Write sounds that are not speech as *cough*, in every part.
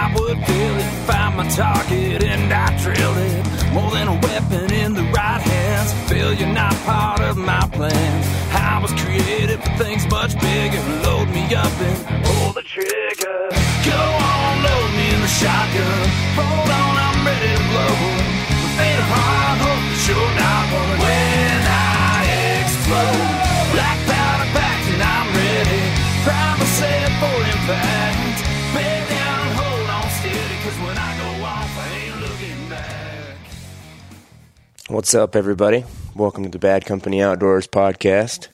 I would feel it. Find my target and I drill it. More than a weapon in the right hands. Feel you're not part of my plans. I was created for things much bigger. Load me up and What's up, everybody? Welcome to the Bad Company Outdoors podcast.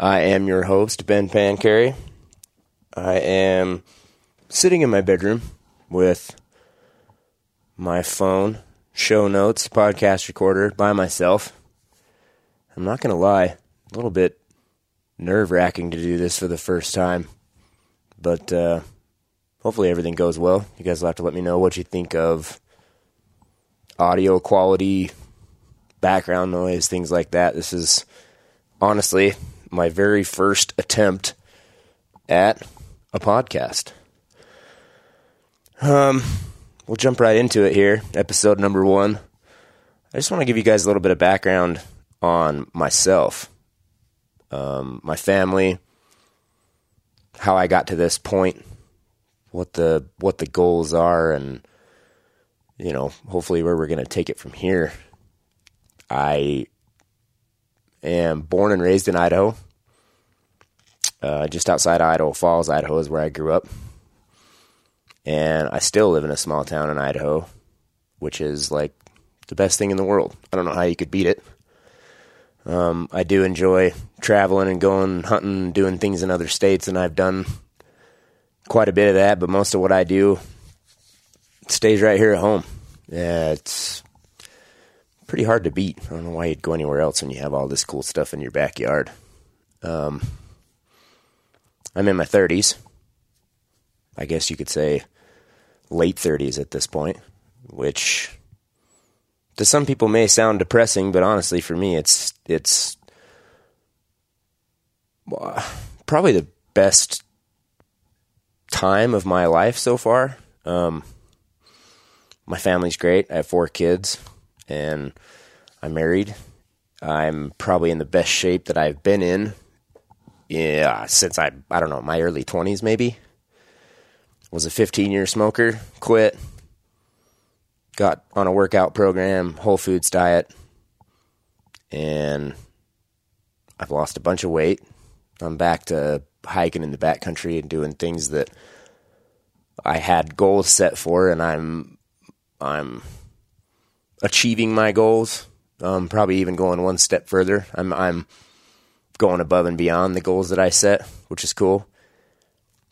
I am your host, Ben Pancarry. I am sitting in my bedroom with my phone, show notes, podcast recorder by myself. I'm not going to lie, a little bit nerve wracking to do this for the first time, but uh, hopefully everything goes well. You guys will have to let me know what you think of audio quality, background noise, things like that. This is honestly my very first attempt at a podcast. Um, we'll jump right into it here. Episode number one. I just want to give you guys a little bit of background on myself, um, my family, how I got to this point, what the what the goals are, and you know, hopefully where we're going to take it from here. I am born and raised in Idaho. Uh, just outside Idaho Falls, Idaho is where I grew up. And I still live in a small town in Idaho, which is like the best thing in the world. I don't know how you could beat it. Um, I do enjoy traveling and going hunting, doing things in other states, and I've done quite a bit of that. But most of what I do stays right here at home. Yeah, it's pretty hard to beat. I don't know why you'd go anywhere else when you have all this cool stuff in your backyard. Um, I'm in my 30s. I guess you could say late 30s at this point, which to some people may sound depressing, but honestly, for me, it's it's uh, probably the best time of my life so far. Um, my family's great. I have four kids, and I'm married. I'm probably in the best shape that I've been in, yeah, since I I don't know my early 20s maybe. Was a 15 year smoker, quit, got on a workout program, Whole Foods diet, and I've lost a bunch of weight. I'm back to hiking in the backcountry and doing things that I had goals set for, and I'm I'm achieving my goals. Um, probably even going one step further. I'm I'm going above and beyond the goals that I set, which is cool.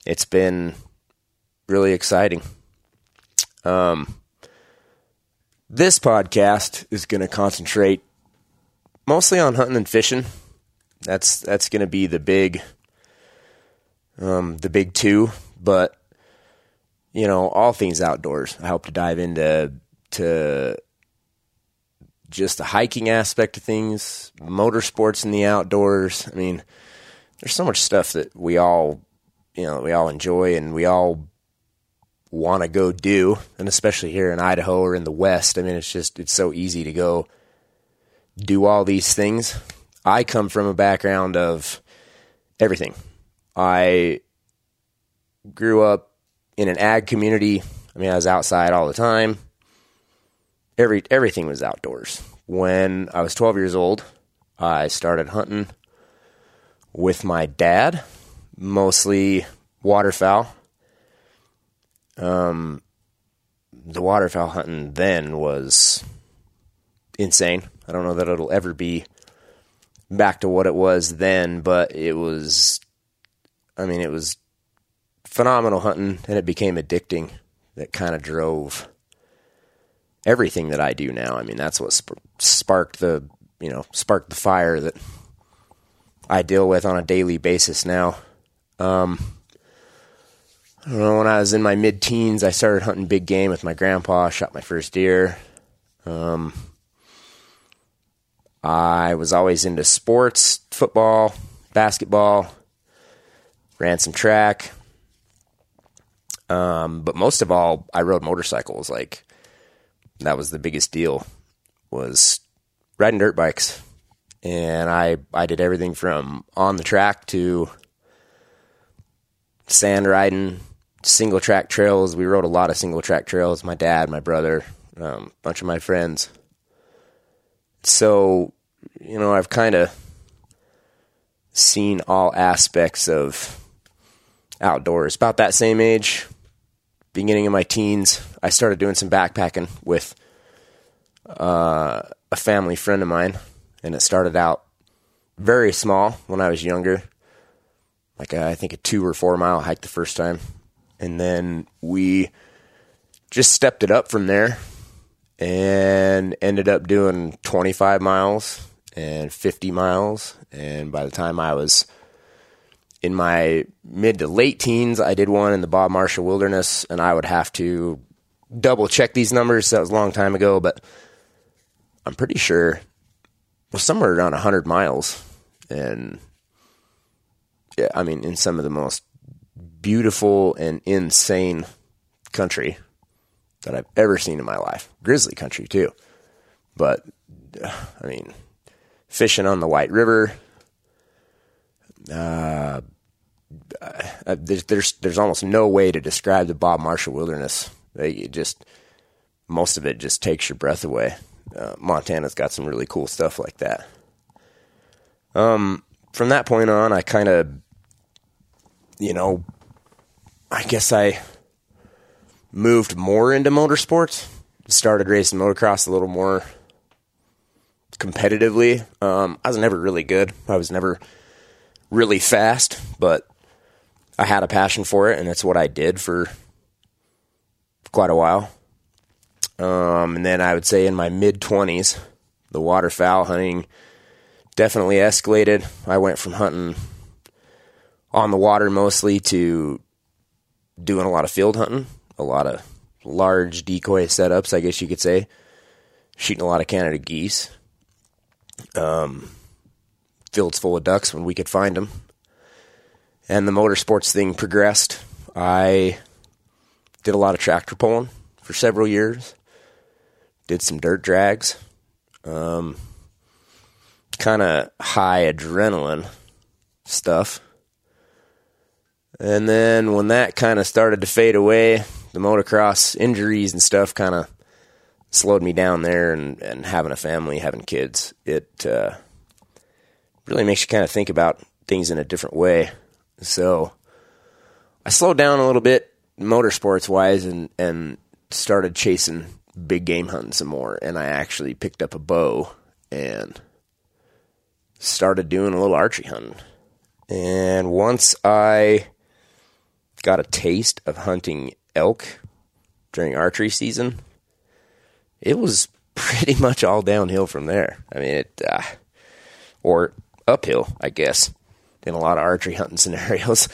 It's been really exciting. Um, this podcast is going to concentrate mostly on hunting and fishing. That's that's going to be the big, um, the big two. But you know, all things outdoors. I hope to dive into to just the hiking aspect of things, motorsports in the outdoors. I mean, there's so much stuff that we all, you know, we all enjoy and we all want to go do, and especially here in Idaho or in the West. I mean, it's just it's so easy to go do all these things. I come from a background of everything. I grew up in an ag community. I mean, I was outside all the time. Every everything was outdoors. When I was 12 years old, I started hunting with my dad, mostly waterfowl. Um, the waterfowl hunting then was insane. I don't know that it'll ever be back to what it was then, but it was, I mean, it was phenomenal hunting and it became addicting. That kind of drove everything that I do now. I mean, that's what sp- sparked the, you know, sparked the fire that I deal with on a daily basis now. Um, I don't know, when I was in my mid teens, I started hunting big game with my grandpa, shot my first deer. Um, I was always into sports, football, basketball, ran some track. Um, but most of all, I rode motorcycles. Like that was the biggest deal was riding dirt bikes. And I, I did everything from on the track to sand riding, single track trails. We rode a lot of single track trails. My dad, my brother, a um, bunch of my friends. So, you know, I've kind of seen all aspects of outdoors. About that same age, beginning of my teens, I started doing some backpacking with uh, a family friend of mine, and it started out very small when I was younger, like a, I think a two or four mile hike the first time, and then we just stepped it up from there, and ended up doing 25 miles and 50 miles, and by the time I was in my mid to late teens, I did one in the Bob Marshall Wilderness, and I would have to double check these numbers. That was a long time ago, but I'm pretty sure it was somewhere around 100 miles. And yeah, I mean, in some of the most beautiful and insane country that I've ever seen in my life. Grizzly country, too. But, I mean, fishing on the White River. Uh, uh, there's, there's there's almost no way to describe the Bob Marshall Wilderness. It just most of it just takes your breath away. Uh, Montana's got some really cool stuff like that. Um, from that point on, I kind of, you know, I guess I moved more into motorsports. Started racing motocross a little more competitively. Um, I was never really good. I was never really fast, but I had a passion for it, and it's what I did for quite a while. Um, and then I would say in my mid 20s, the waterfowl hunting definitely escalated. I went from hunting on the water mostly to doing a lot of field hunting, a lot of large decoy setups, I guess you could say, shooting a lot of Canada geese. Um, fields full of ducks when we could find them. And the motorsports thing progressed. I did a lot of tractor pulling for several years did some dirt drags. Um, kind of high adrenaline stuff. And then when that kind of started to fade away, the motocross injuries and stuff kind of slowed me down there. And, and having a family, having kids, it uh, really makes you kind of think about things in a different way. So I slowed down a little bit motorsports wise and, and started chasing big game hunting some more, and I actually picked up a bow and started doing a little archery hunting. And once I got a taste of hunting elk during archery season, it was pretty *laughs* much all downhill from there. I mean, it, uh, or uphill, I guess, in a lot of archery hunting *laughs* scenarios.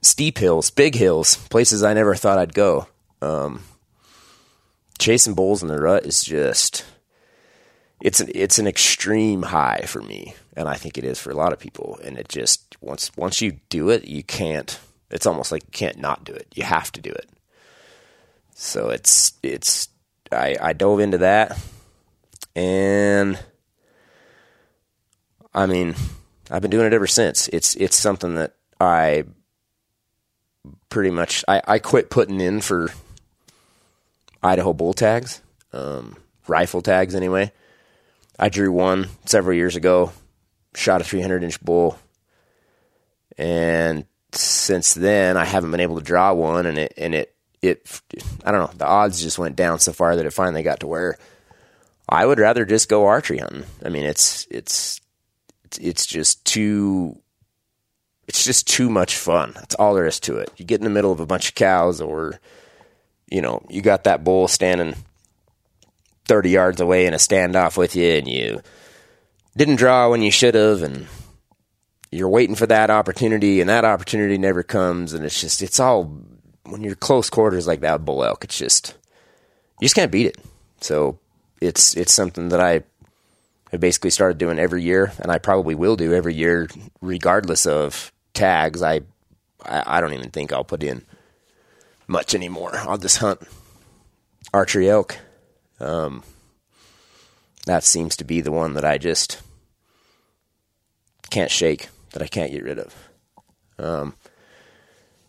Steep hills, big hills, places I never thought I'd go. Um, chasing bulls in the rut is just it's an it's an extreme high for me, and I think it is for a lot of people. And it just once once you do it, you can't. It's almost like you can't not do it. You have to do it. So it's it's I I dove into that, and I mean I've been doing it ever since. It's it's something that I pretty much I, I quit putting in for Idaho bull tags, um, rifle tags anyway. I drew one several years ago, shot a 300 inch bull, and since then I haven't been able to draw one, and it and it it I don't know the odds just went down so far that it finally got to where I would rather just go archery hunting. I mean it's it's it's just too it's just too much fun. That's all there is to it. You get in the middle of a bunch of cows or you know, you got that bull standing 30 yards away in a standoff with you and you didn't draw when you should have and you're waiting for that opportunity and that opportunity never comes and it's just it's all when you're close quarters like that bull elk it's just you just can't beat it so it's it's something that i have basically started doing every year and i probably will do every year regardless of tags i i, I don't even think i'll put in much anymore. I'll just hunt archery elk. Um, that seems to be the one that I just can't shake, that I can't get rid of. Um,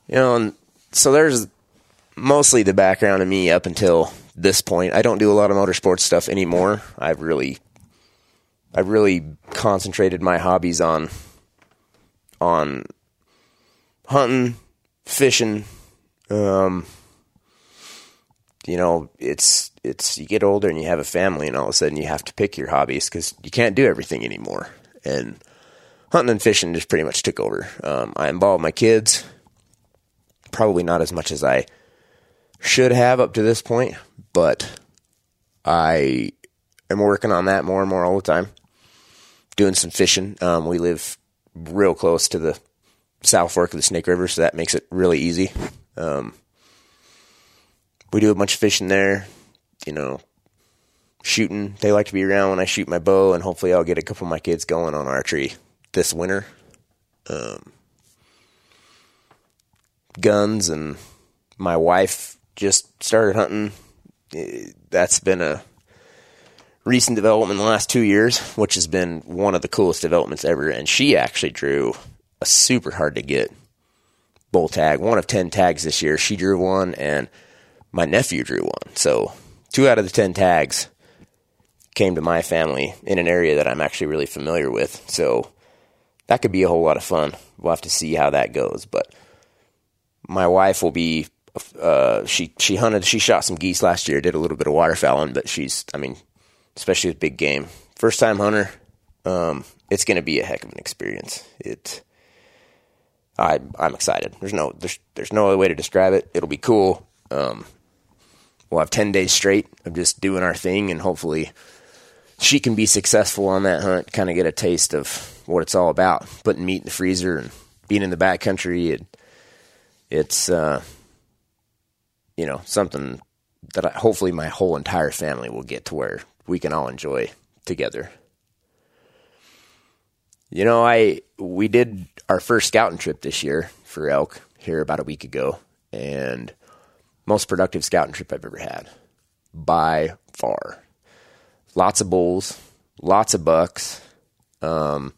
you know, and so there's mostly the background of me up until this point. I don't do a lot of motorsports stuff anymore. I've really, I've really concentrated my hobbies on, on hunting, fishing. Um, you know, it's it's you get older and you have a family, and all of a sudden you have to pick your hobbies because you can't do everything anymore. And hunting and fishing just pretty much took over. Um, I involved my kids, probably not as much as I should have up to this point, but I am working on that more and more all the time. Doing some fishing. Um, we live real close to the South Fork of the Snake River, so that makes it really easy. Um, we do a bunch of fishing there, you know, shooting. They like to be around when I shoot my bow, and hopefully I'll get a couple of my kids going on archery this winter. Um, guns, and my wife just started hunting. That's been a recent development in the last two years, which has been one of the coolest developments ever. And she actually drew a super hard to get bull tag, one of 10 tags this year. She drew one, and my nephew drew one. So, two out of the 10 tags came to my family in an area that I'm actually really familiar with. So, that could be a whole lot of fun. We'll have to see how that goes. But my wife will be. Uh, she she hunted. She shot some geese last year. Did a little bit of waterfowling, but she's. I mean, especially with big game, first time hunter. Um, it's going to be a heck of an experience. It I I'm excited. There's no there's there's no other way to describe it. It'll be cool. Um, we'll have ten days straight of just doing our thing, and hopefully she can be successful on that hunt. Kind of get a taste of what it's all about. Putting meat in the freezer and being in the backcountry. It, it's uh, you know something that I, hopefully my whole entire family will get to where we can all enjoy together. You know, I we did our first scouting trip this year for elk here about a week ago, and most productive scouting trip I've ever had by far. Lots of bulls, lots of bucks. Um,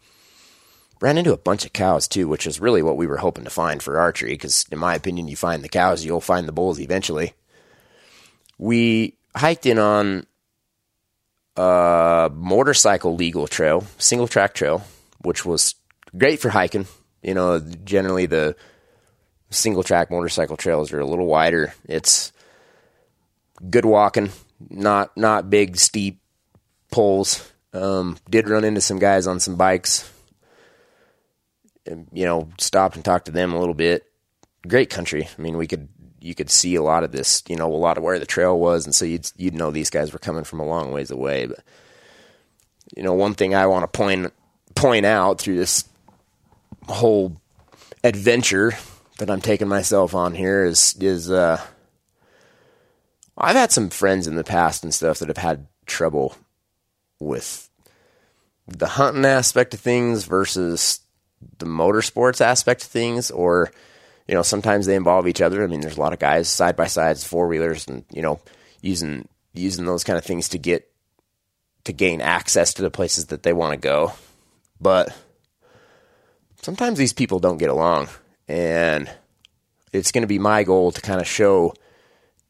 ran into a bunch of cows too, which is really what we were hoping to find for archery. Because in my opinion, you find the cows, you'll find the bulls eventually. We hiked in on a motorcycle legal trail, single track trail, which was great for hiking. You know, generally the single track motorcycle trails are a little wider. It's good walking, not not big steep poles. Um, did run into some guys on some bikes. And, you know, stopped and talked to them a little bit. Great country. I mean, we could you could see a lot of this. You know, a lot of where the trail was, and so you'd you'd know these guys were coming from a long ways away. But you know, one thing I want to point point out through this whole adventure that I'm taking myself on here is is uh, I've had some friends in the past and stuff that have had trouble with the hunting aspect of things versus the motorsports aspect of things or you know sometimes they involve each other i mean there's a lot of guys side by sides four wheelers and you know using using those kind of things to get to gain access to the places that they want to go but sometimes these people don't get along. And it's going to be my goal to kind of show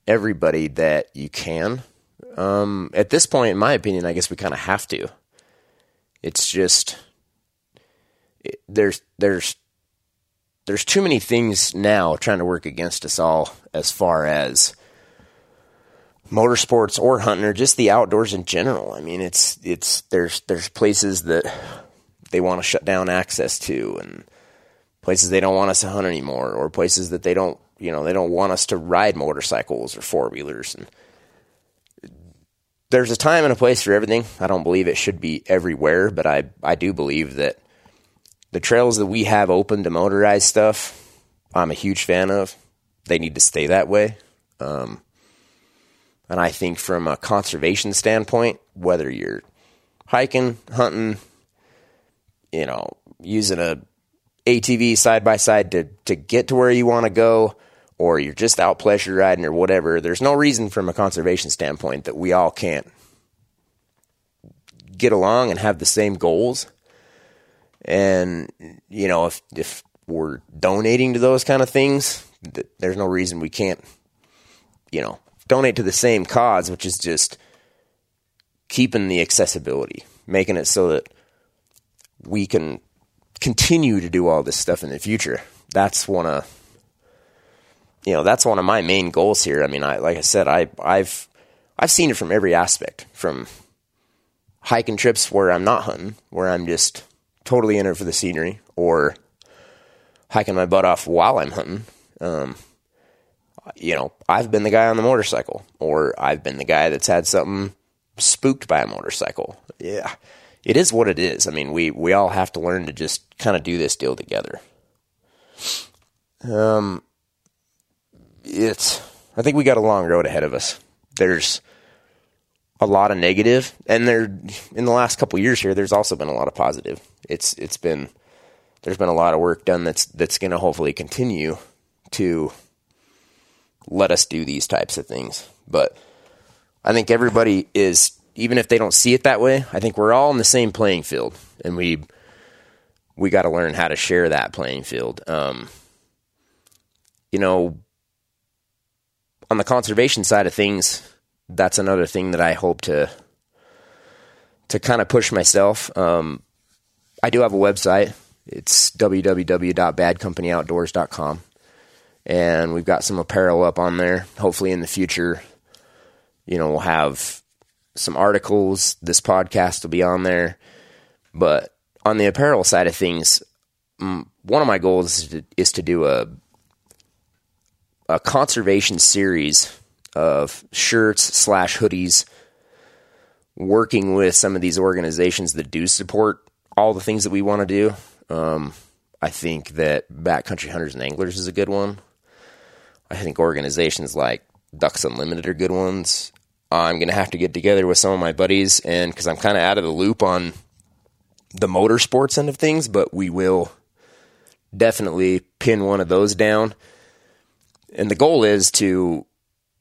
everybody that you can. Um, at this point, in my opinion, I guess we kind of have to. It's just it, there's there's there's too many things now trying to work against us all as far as motorsports or hunting or just the outdoors in general. I mean, it's it's there's there's places that they want to shut down access to and places they don't want us to hunt anymore or places that they don't you know they don't want us to ride motorcycles or four wheelers and there's a time and a place for everything i don't believe it should be everywhere but i i do believe that the trails that we have open to motorized stuff i'm a huge fan of they need to stay that way um, and i think from a conservation standpoint whether you're hiking hunting you know, using a ATV side by side to to get to where you want to go, or you're just out pleasure riding or whatever, there's no reason from a conservation standpoint that we all can't get along and have the same goals. And, you know, if, if we're donating to those kind of things, th- there's no reason we can't, you know, donate to the same cause, which is just keeping the accessibility, making it so that we can continue to do all this stuff in the future. That's one of you know that's one of my main goals here. I mean, I like I said, I I've I've seen it from every aspect, from hiking trips where I'm not hunting, where I'm just totally in it for the scenery, or hiking my butt off while I'm hunting. Um, you know, I've been the guy on the motorcycle, or I've been the guy that's had something spooked by a motorcycle. Yeah, it is what it is. I mean, we we all have to learn to just kind of do this deal together. Um, it's I think we got a long road ahead of us. There's a lot of negative, and there in the last couple years here, there's also been a lot of positive. It's it's been there's been a lot of work done that's that's going to hopefully continue to let us do these types of things. But I think everybody is even if they don't see it that way, I think we're all in the same playing field, and we we got to learn how to share that playing field. Um, you know, on the conservation side of things, that's another thing that I hope to to kind of push myself. Um, I do have a website. It's www.badcompanyoutdoors.com. And we've got some apparel up on there. Hopefully, in the future, you know, we'll have some articles. This podcast will be on there. But on the apparel side of things, one of my goals is to, is to do a a conservation series of shirts slash hoodies working with some of these organizations that do support all the things that we want to do. Um, I think that Backcountry Hunters and Anglers is a good one. I think organizations like Ducks Unlimited are good ones. I'm going to have to get together with some of my buddies, and because I'm kind of out of the loop on the motorsports end of things, but we will definitely pin one of those down and the goal is to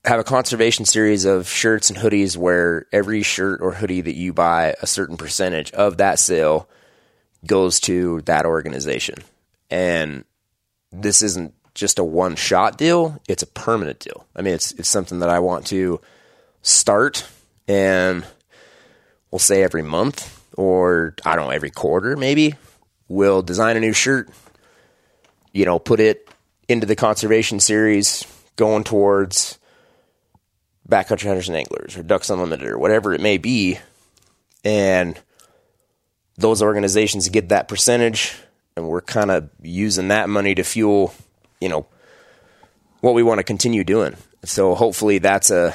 have a conservation series of shirts and hoodies where every shirt or hoodie that you buy, a certain percentage of that sale goes to that organization. And this isn't just a one shot deal, it's a permanent deal. I mean, it's, it's something that I want to start and we'll say every month or I don't know, every quarter maybe. We'll design a new shirt, you know, put it into the conservation series, going towards backcountry hunters and anglers or ducks unlimited or whatever it may be, and those organizations get that percentage, and we're kind of using that money to fuel, you know, what we want to continue doing. So hopefully that's a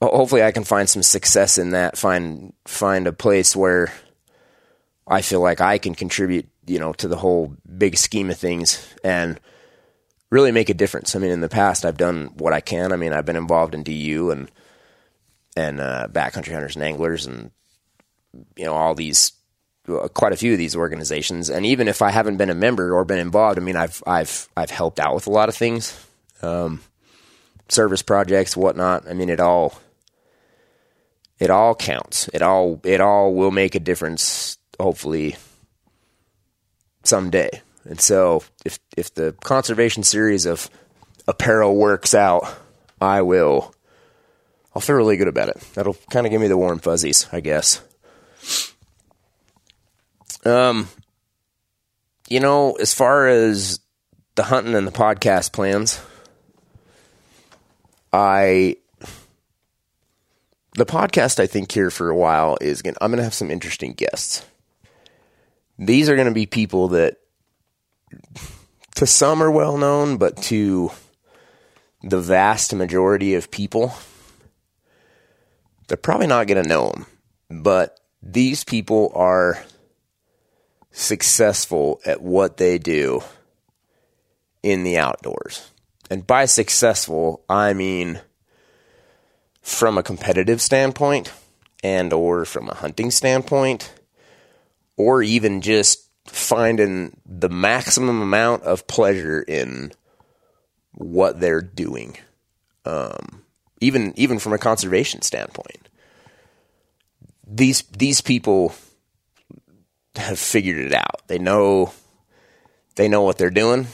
hopefully I can find some success in that. Find find a place where I feel like I can contribute you know, to the whole big scheme of things and really make a difference. I mean, in the past, I've done what I can. I mean, I've been involved in DU and and uh, backcountry hunters and anglers, and you know, all these quite a few of these organizations. And even if I haven't been a member or been involved, I mean, I've I've I've helped out with a lot of things, um, service projects, whatnot. I mean, it all it all counts. It all it all will make a difference. Hopefully, someday. And so if if the conservation series of apparel works out, I will I'll feel really good about it. That'll kind of give me the warm fuzzies, I guess. Um you know, as far as the hunting and the podcast plans, I the podcast I think here for a while is going I'm going to have some interesting guests these are going to be people that to some are well known, but to the vast majority of people, they're probably not going to know them. But these people are successful at what they do in the outdoors. And by successful, I mean from a competitive standpoint and or from a hunting standpoint or even just finding the maximum amount of pleasure in what they're doing, um, even even from a conservation standpoint. These these people have figured it out. They know they know what they're doing.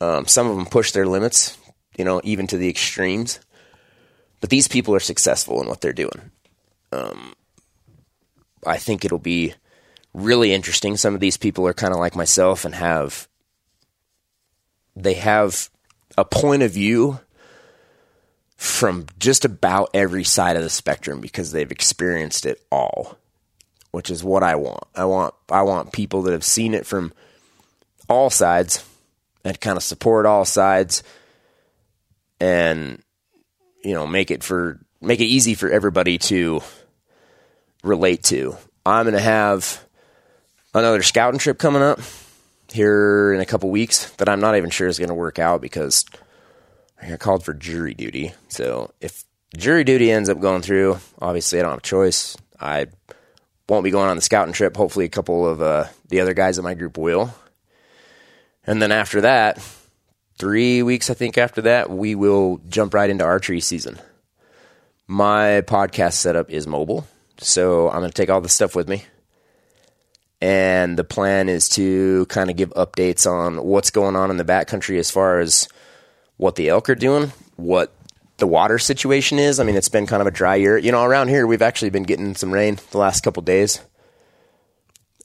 Um, some of them push their limits, you know, even to the extremes. But these people are successful in what they're doing. Um, I think it'll be really interesting. Some of these people are kind of like myself and have they have a point of view from just about every side of the spectrum because they've experienced it all, which is what I want. I want I want people that have seen it from all sides and kind of support all sides and you know make it for make it easy for everybody to relate to. I'm going to have another scouting trip coming up here in a couple weeks that I'm not even sure is going to work out because I got called for jury duty. So if jury duty ends up going through, obviously I don't have a choice. I won't be going on the scouting trip. Hopefully, a couple of uh, the other guys in my group will. And then after that, three weeks, I think after that, we will jump right into archery season. My podcast setup is mobile, so I'm going to take all the stuff with me and the plan is to kind of give updates on what's going on in the backcountry as far as what the elk are doing, what the water situation is. I mean, it's been kind of a dry year. You know, around here we've actually been getting some rain the last couple days.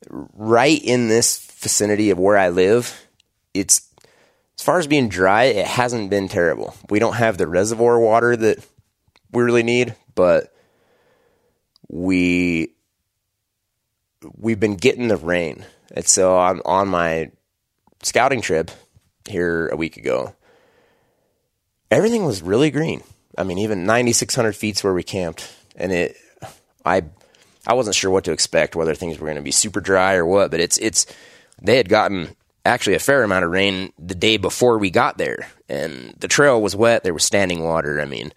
Right in this vicinity of where I live, it's as far as being dry, it hasn't been terrible. We don't have the reservoir water that we really need, but we we've been getting the rain. And so I'm on my scouting trip here a week ago. Everything was really green. I mean, even 9,600 feet's where we camped, and it, I, I wasn't sure what to expect, whether things were going to be super dry or what. But it's, it's, they had gotten actually a fair amount of rain the day before we got there, and the trail was wet. There was standing water. I mean,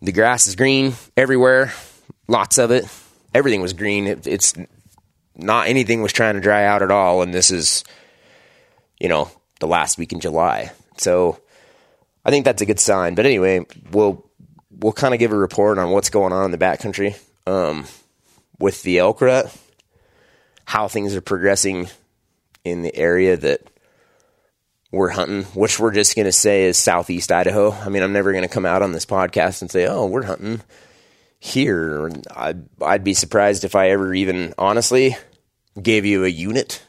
the grass is green everywhere, lots of it. Everything was green. It, it's not anything was trying to dry out at all. And this is, you know, the last week in July. So I think that's a good sign. But anyway, we'll we'll kind of give a report on what's going on in the backcountry um, with the elk rut, how things are progressing in the area that we're hunting, which we're just going to say is southeast Idaho. I mean, I'm never going to come out on this podcast and say, "Oh, we're hunting here. I'd, I'd be surprised if I ever even honestly gave you a unit.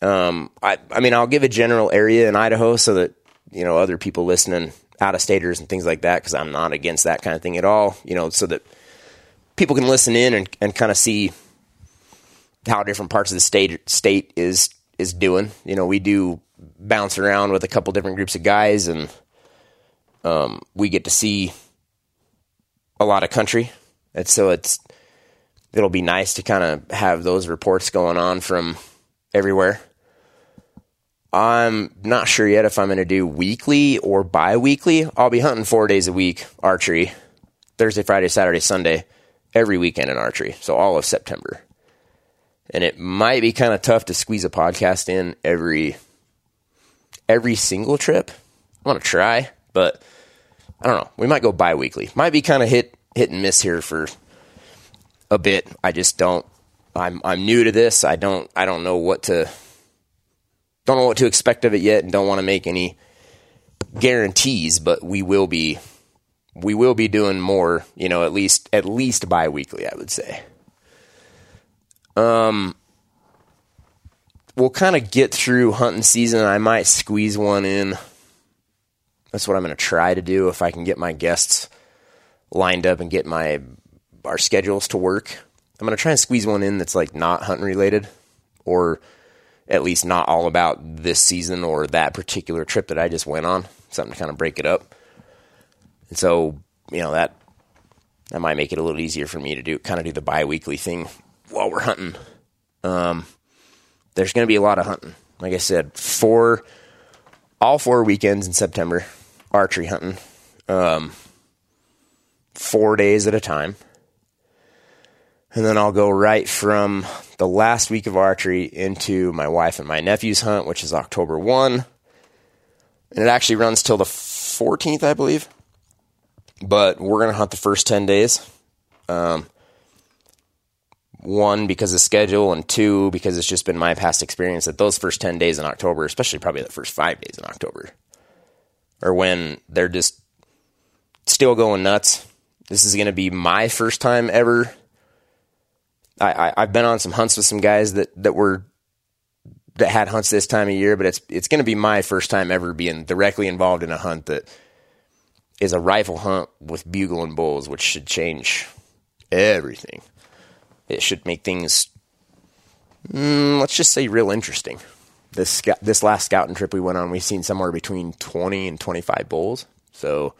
Um, I, I mean, I'll give a general area in Idaho so that, you know, other people listening, out of staters and things like that, because I'm not against that kind of thing at all, you know, so that people can listen in and, and kind of see how different parts of the state state is is doing. You know, we do bounce around with a couple different groups of guys and um, we get to see a lot of country, and so it's it'll be nice to kind of have those reports going on from everywhere. I'm not sure yet if I'm going to do weekly or bi-weekly. I'll be hunting 4 days a week archery. Thursday, Friday, Saturday, Sunday, every weekend in archery. So all of September. And it might be kind of tough to squeeze a podcast in every every single trip. I'm going to try, but I don't know. We might go bi-weekly. Might be kind of hit hit and miss here for a bit. I just don't. I'm I'm new to this. I don't I don't know what to don't know what to expect of it yet, and don't want to make any guarantees. But we will be we will be doing more. You know, at least at least bi-weekly, I would say. Um, we'll kind of get through hunting season. I might squeeze one in that's what I'm going to try to do if I can get my guests lined up and get my our schedules to work. I'm going to try and squeeze one in that's like not hunting related or at least not all about this season or that particular trip that I just went on. Something to kind of break it up. And so, you know, that that might make it a little easier for me to do kind of do the bi-weekly thing while we're hunting. Um, there's going to be a lot of hunting. Like I said, four all four weekends in September archery hunting, um, four days at a time. And then I'll go right from the last week of archery into my wife and my nephew's hunt, which is October 1. and it actually runs till the 14th, I believe. But we're gonna hunt the first 10 days. Um, one because of schedule, and two because it's just been my past experience that those first 10 days in October, especially probably the first five days in October, are when they're just still going nuts. This is going to be my first time ever. I, I, have been on some hunts with some guys that, that were that had hunts this time of year, but it's it's going to be my first time ever being directly involved in a hunt that is a rifle hunt with bugle and bulls, which should change everything. It should make things, mm, let's just say, real interesting. This this last scouting trip we went on, we've seen somewhere between twenty and twenty five bulls. So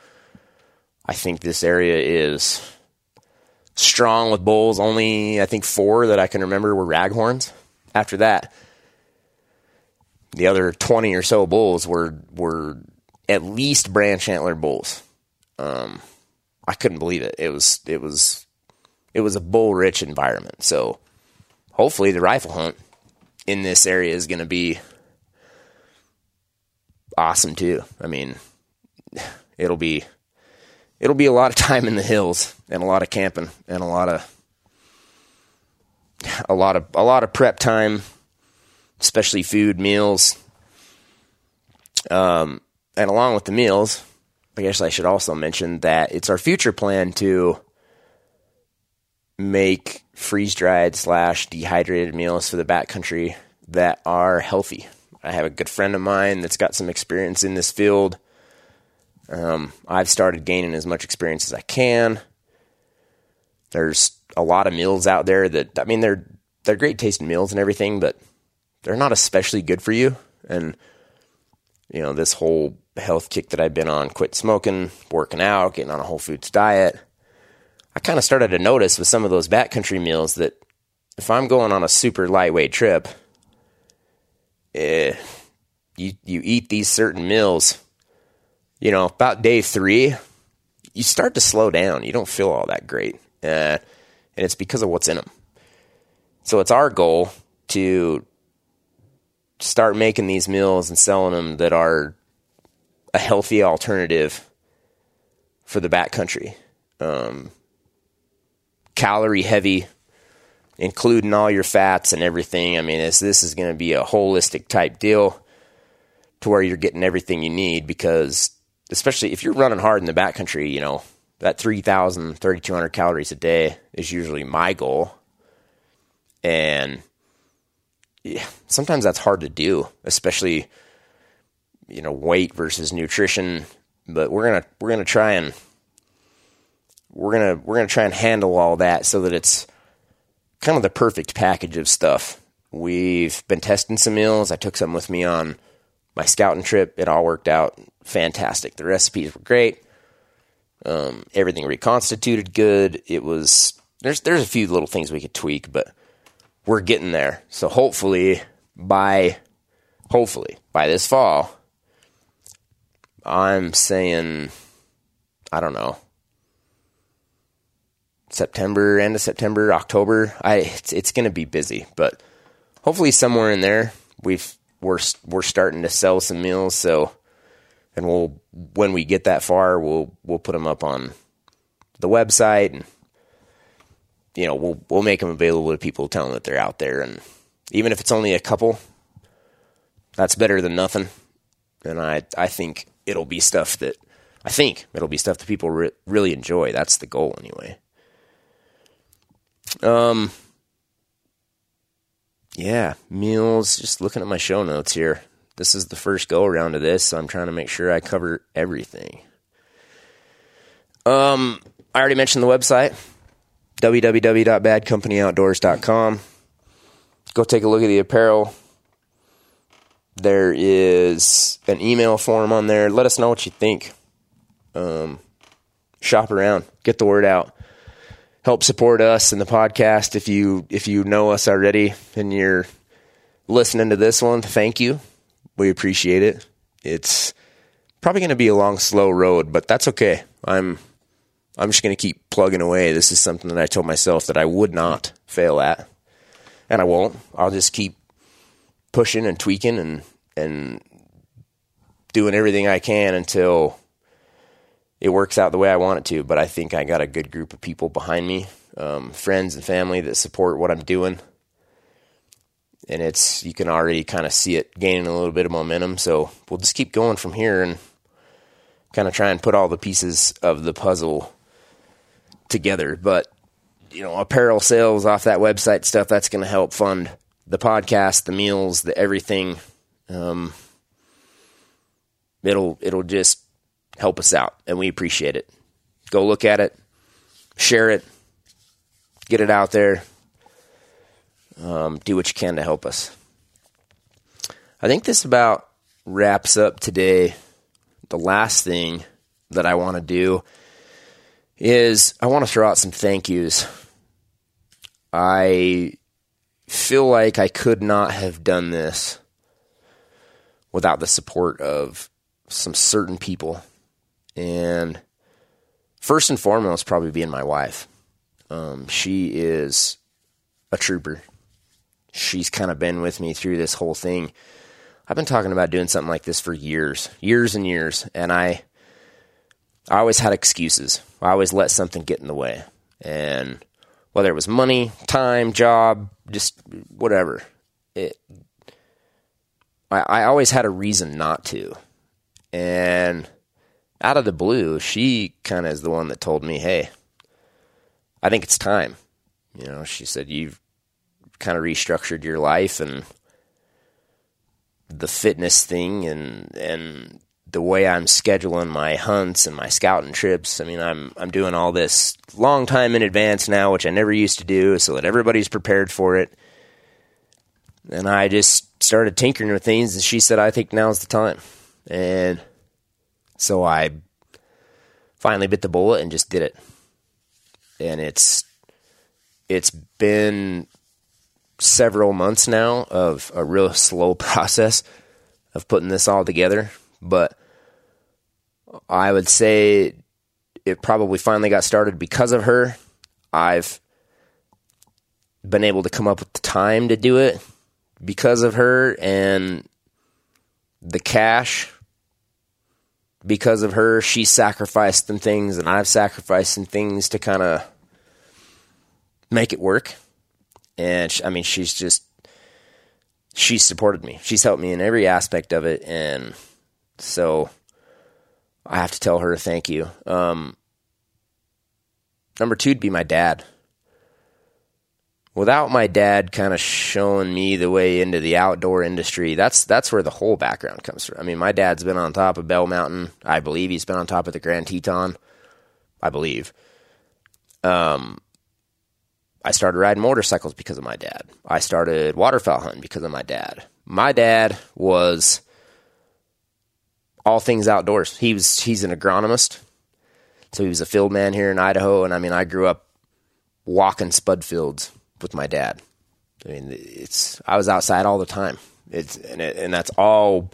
I think this area is strong with bulls. Only I think four that I can remember were raghorns. After that, the other twenty or so bulls were were at least branch antler bulls. Um, I couldn't believe it. It was it was it was a bull rich environment. So hopefully the rifle hunt in this area is going to be awesome too. I mean, it'll be it'll be a lot of time in the hills and a lot of camping and a lot of a lot of a lot of prep time, especially food, meals. Um, and along with the meals, I guess I should also mention that it's our future plan to make freeze dried slash dehydrated meals for the backcountry that are healthy. I have a good friend of mine that's got some experience in this field. Um, I've started gaining as much experience as I can. There's a lot of meals out there that I mean they're they're great tasting meals and everything, but they're not especially good for you. And you know this whole health kick that I've been on, quit smoking, working out, getting on a whole foods diet I kind of started to notice with some of those backcountry meals that if I'm going on a super lightweight trip, eh, you you eat these certain meals, you know, about day three, you start to slow down. You don't feel all that great, uh, and it's because of what's in them. So it's our goal to start making these meals and selling them that are a healthy alternative for the backcountry. Um, calorie heavy, including all your fats and everything. I mean, this is going to be a holistic type deal to where you're getting everything you need because, especially if you're running hard in the backcountry, you know, that 3,000, 3,200 calories a day is usually my goal. And yeah, sometimes that's hard to do, especially, you know, weight versus nutrition. But we're going to, we're going to try and we're gonna we're gonna try and handle all that so that it's kind of the perfect package of stuff. We've been testing some meals. I took some with me on my scouting trip. It all worked out fantastic. The recipes were great. Um, everything reconstituted good. It was there's there's a few little things we could tweak, but we're getting there. So hopefully by hopefully by this fall, I'm saying I don't know September, end of September, October. I it's, it's going to be busy, but hopefully somewhere in there we've we're we're starting to sell some meals. So, and we'll when we get that far, we'll we'll put them up on the website, and you know we'll we'll make them available to people, tell them that they're out there, and even if it's only a couple, that's better than nothing. And I I think it'll be stuff that I think it'll be stuff that people re- really enjoy. That's the goal anyway. Um, yeah, meals. Just looking at my show notes here. This is the first go around of this, so I'm trying to make sure I cover everything. Um, I already mentioned the website www.badcompanyoutdoors.com. Go take a look at the apparel. There is an email form on there. Let us know what you think. Um, shop around, get the word out help support us and the podcast. If you if you know us already and you're listening to this one, thank you. We appreciate it. It's probably going to be a long, slow road, but that's okay. I'm I'm just going to keep plugging away. This is something that I told myself that I would not fail at, and I won't. I'll just keep pushing and tweaking and and doing everything I can until it works out the way I want it to. But I think I got a good group of people behind me, um, friends and family that support what I'm doing. And it's you can already kind of see it gaining a little bit of momentum. So we'll just keep going from here and kind of try and put all the pieces of the puzzle together. But you know, apparel sales off that website stuff that's going to help fund the podcast, the meals, the everything. Um, it'll it'll just help us out, and we appreciate it. Go look at it, share it, get it out there. Um, do what you can to help us. I think this about wraps up today. The last thing that I want to do is I want to throw out some thank yous. I feel like I could not have done this without the support of some certain people. And first and foremost, probably being my wife. Um, she is a trooper. She's kind of been with me through this whole thing. I've been talking about doing something like this for years, years and years, and I, I always had excuses. I always let something get in the way, and whether it was money, time, job, just whatever, it, I, I always had a reason not to. And out of the blue, she kind of is the one that told me, "Hey, I think it's time." You know, she said you've kind of restructured your life and the fitness thing and and the way I'm scheduling my hunts and my scouting trips. I mean, I'm I'm doing all this long time in advance now, which I never used to do, so that everybody's prepared for it. And I just started tinkering with things, and she said, "I think now's the time." And so I finally bit the bullet and just did it. And it's it's been several months now of a real slow *laughs* process of putting this all together, but I would say it probably finally got started because of her. I've been able to come up with the time to do it because of her and the cash because of her she sacrificed some things and I've sacrificed some things to kind of make it work. And she, I mean she's just she's supported me. She's helped me in every aspect of it. And so I have to tell her thank you. Um, number two would be my dad without my dad kind of showing me the way into the outdoor industry, that's that's where the whole background comes from. I mean, my dad's been on top of Bell Mountain. I believe he's been on top of the Grand Teton. I believe. Um, I started riding motorcycles because of my dad. I started waterfowl hunting because of my dad. My dad was all things outdoors. He was he's an agronomist. So he was a field man here in Idaho and I mean I grew up walking spud fields with my dad. I mean, it's I was outside all the time. It's and it, and that's all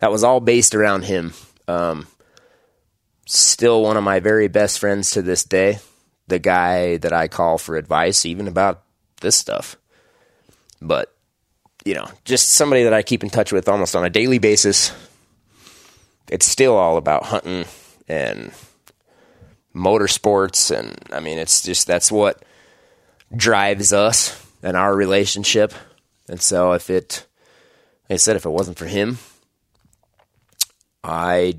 that was all based around him. Um, still one of my very best friends to this day. The guy that I call for advice, even about this stuff. But you know, just somebody that I keep in touch with almost on a daily basis. It's still all about hunting and motorsports, and I mean, it's just that's what drives us and our relationship. And so if it, like I said, if it wasn't for him, I,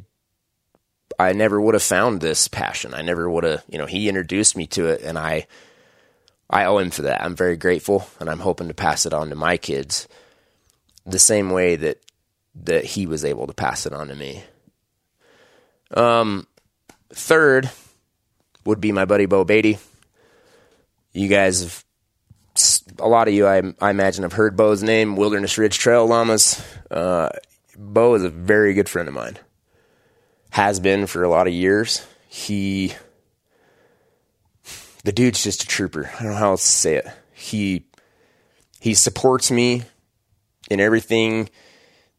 I never would have found this passion. I never would have, you know, he introduced me to it and I, I owe him for that. I'm very grateful and I'm hoping to pass it on to my kids the same way that, that he was able to pass it on to me. Um, third would be my buddy Bo Beatty you guys have a lot of you, I, I imagine, have heard Bo's name, Wilderness Ridge Trail Llamas. Uh, Bo is a very good friend of mine. Has been for a lot of years. He, the dude's just a trooper. I don't know how else to say it. He, he supports me in everything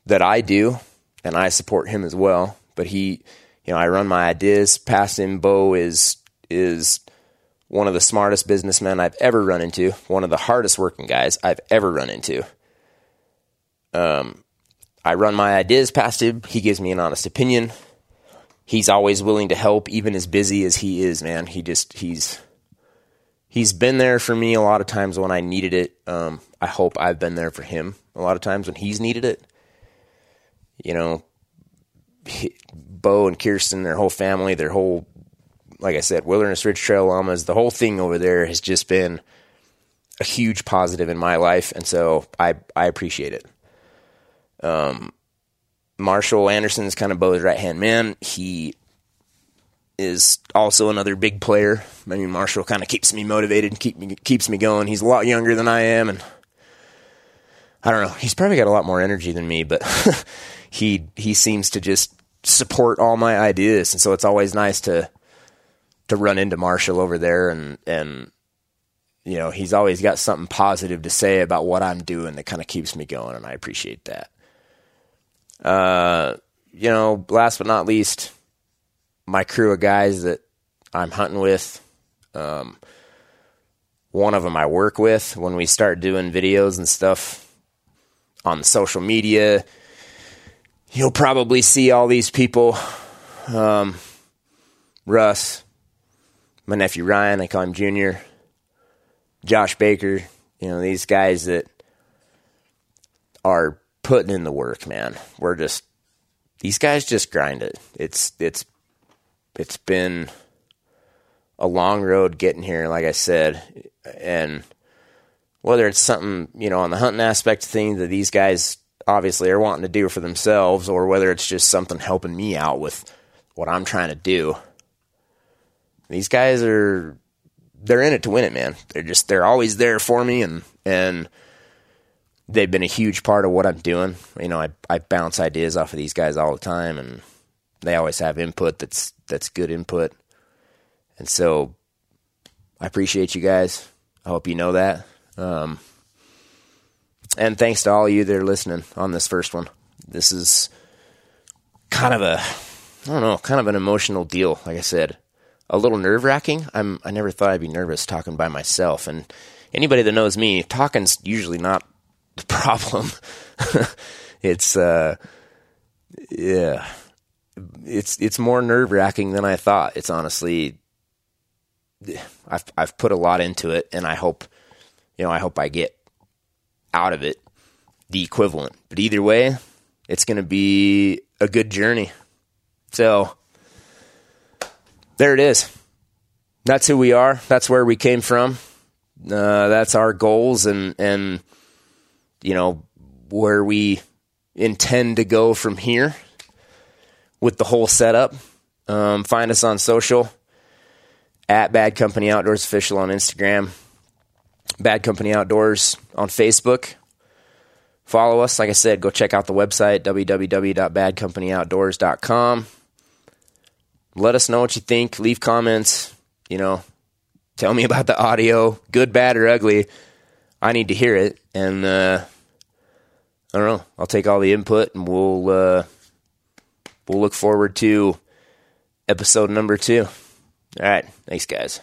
that I do, and I support him as well. But he, you know, I run my ideas past him. Bo is is one of the smartest businessmen I've ever run into, one of the hardest working guys I've ever run into. Um, I run my ideas past him. He gives me an honest opinion. He's always willing to help, even as busy as he is, man. He just, he's, he's been there for me a lot of times when I needed it. Um, I hope I've been there for him a lot of times when he's needed it. You know, Bo and Kirsten, their whole family, their whole, like I said, Wilderness Ridge Trail Llamas, the whole thing over there has just been a huge positive in my life, and so I I appreciate it. Um, Marshall Anderson's kind of Bo's right hand man. He is also another big player. I mean, Marshall kind of keeps me motivated, keep me keeps me going. He's a lot younger than I am, and I don't know. He's probably got a lot more energy than me, but *laughs* he he seems to just support all my ideas, and so it's always nice to to run into Marshall over there, and and you know he's always got something positive to say about what I'm doing that kind of keeps me going, and I appreciate that. Uh, you know, last but not least, my crew of guys that I'm hunting with. Um, one of them I work with when we start doing videos and stuff on social media. You'll probably see all these people. Um, Russ, my nephew Ryan, I call him Junior, Josh Baker, you know, these guys that are putting in the work, man. We're just these guys just grind it. It's it's it's been a long road getting here, like I said, and whether it's something you know on the hunting aspect of things that these guys obviously are wanting to do for themselves, or whether it's just something helping me out with what I'm trying to do. These guys are they're in it to win it, man. They're just they're always there for me and and they've been a huge part of what I'm doing. You know, I I bounce ideas off of these guys all the time and they always have input that's that's good input. And so I appreciate you guys. I hope you know that. Um, and thanks to all you that are listening on this first one. This is kind of a I don't know, kind of an emotional deal, like I said. A little nerve wracking. I'm I never thought I'd be nervous talking by myself and anybody that knows me, talking's usually not *laughs* the problem. *laughs* it's uh yeah. It's it's more nerve wracking than I thought. It's honestly I've I've put a lot into it and I hope you know, I hope I get out of it the equivalent. But either way, it's going to be a good journey. So there it is. That's who we are. That's where we came from. Uh, that's our goals and and you know where we intend to go from here with the whole setup. Um, find us on social at Bad Company Outdoors Official on Instagram, Bad Company Outdoors on Facebook. Follow us. Like I said, go check out the website, www.badcompanyoutdoors.com. Let us know what you think. Leave comments. You know, tell me *laughs* about the audio, good, bad, or ugly. I need to hear it. And uh, I don't know. I'll take all the input and we'll uh, we'll look forward to episode number two. All right. Thanks, guys.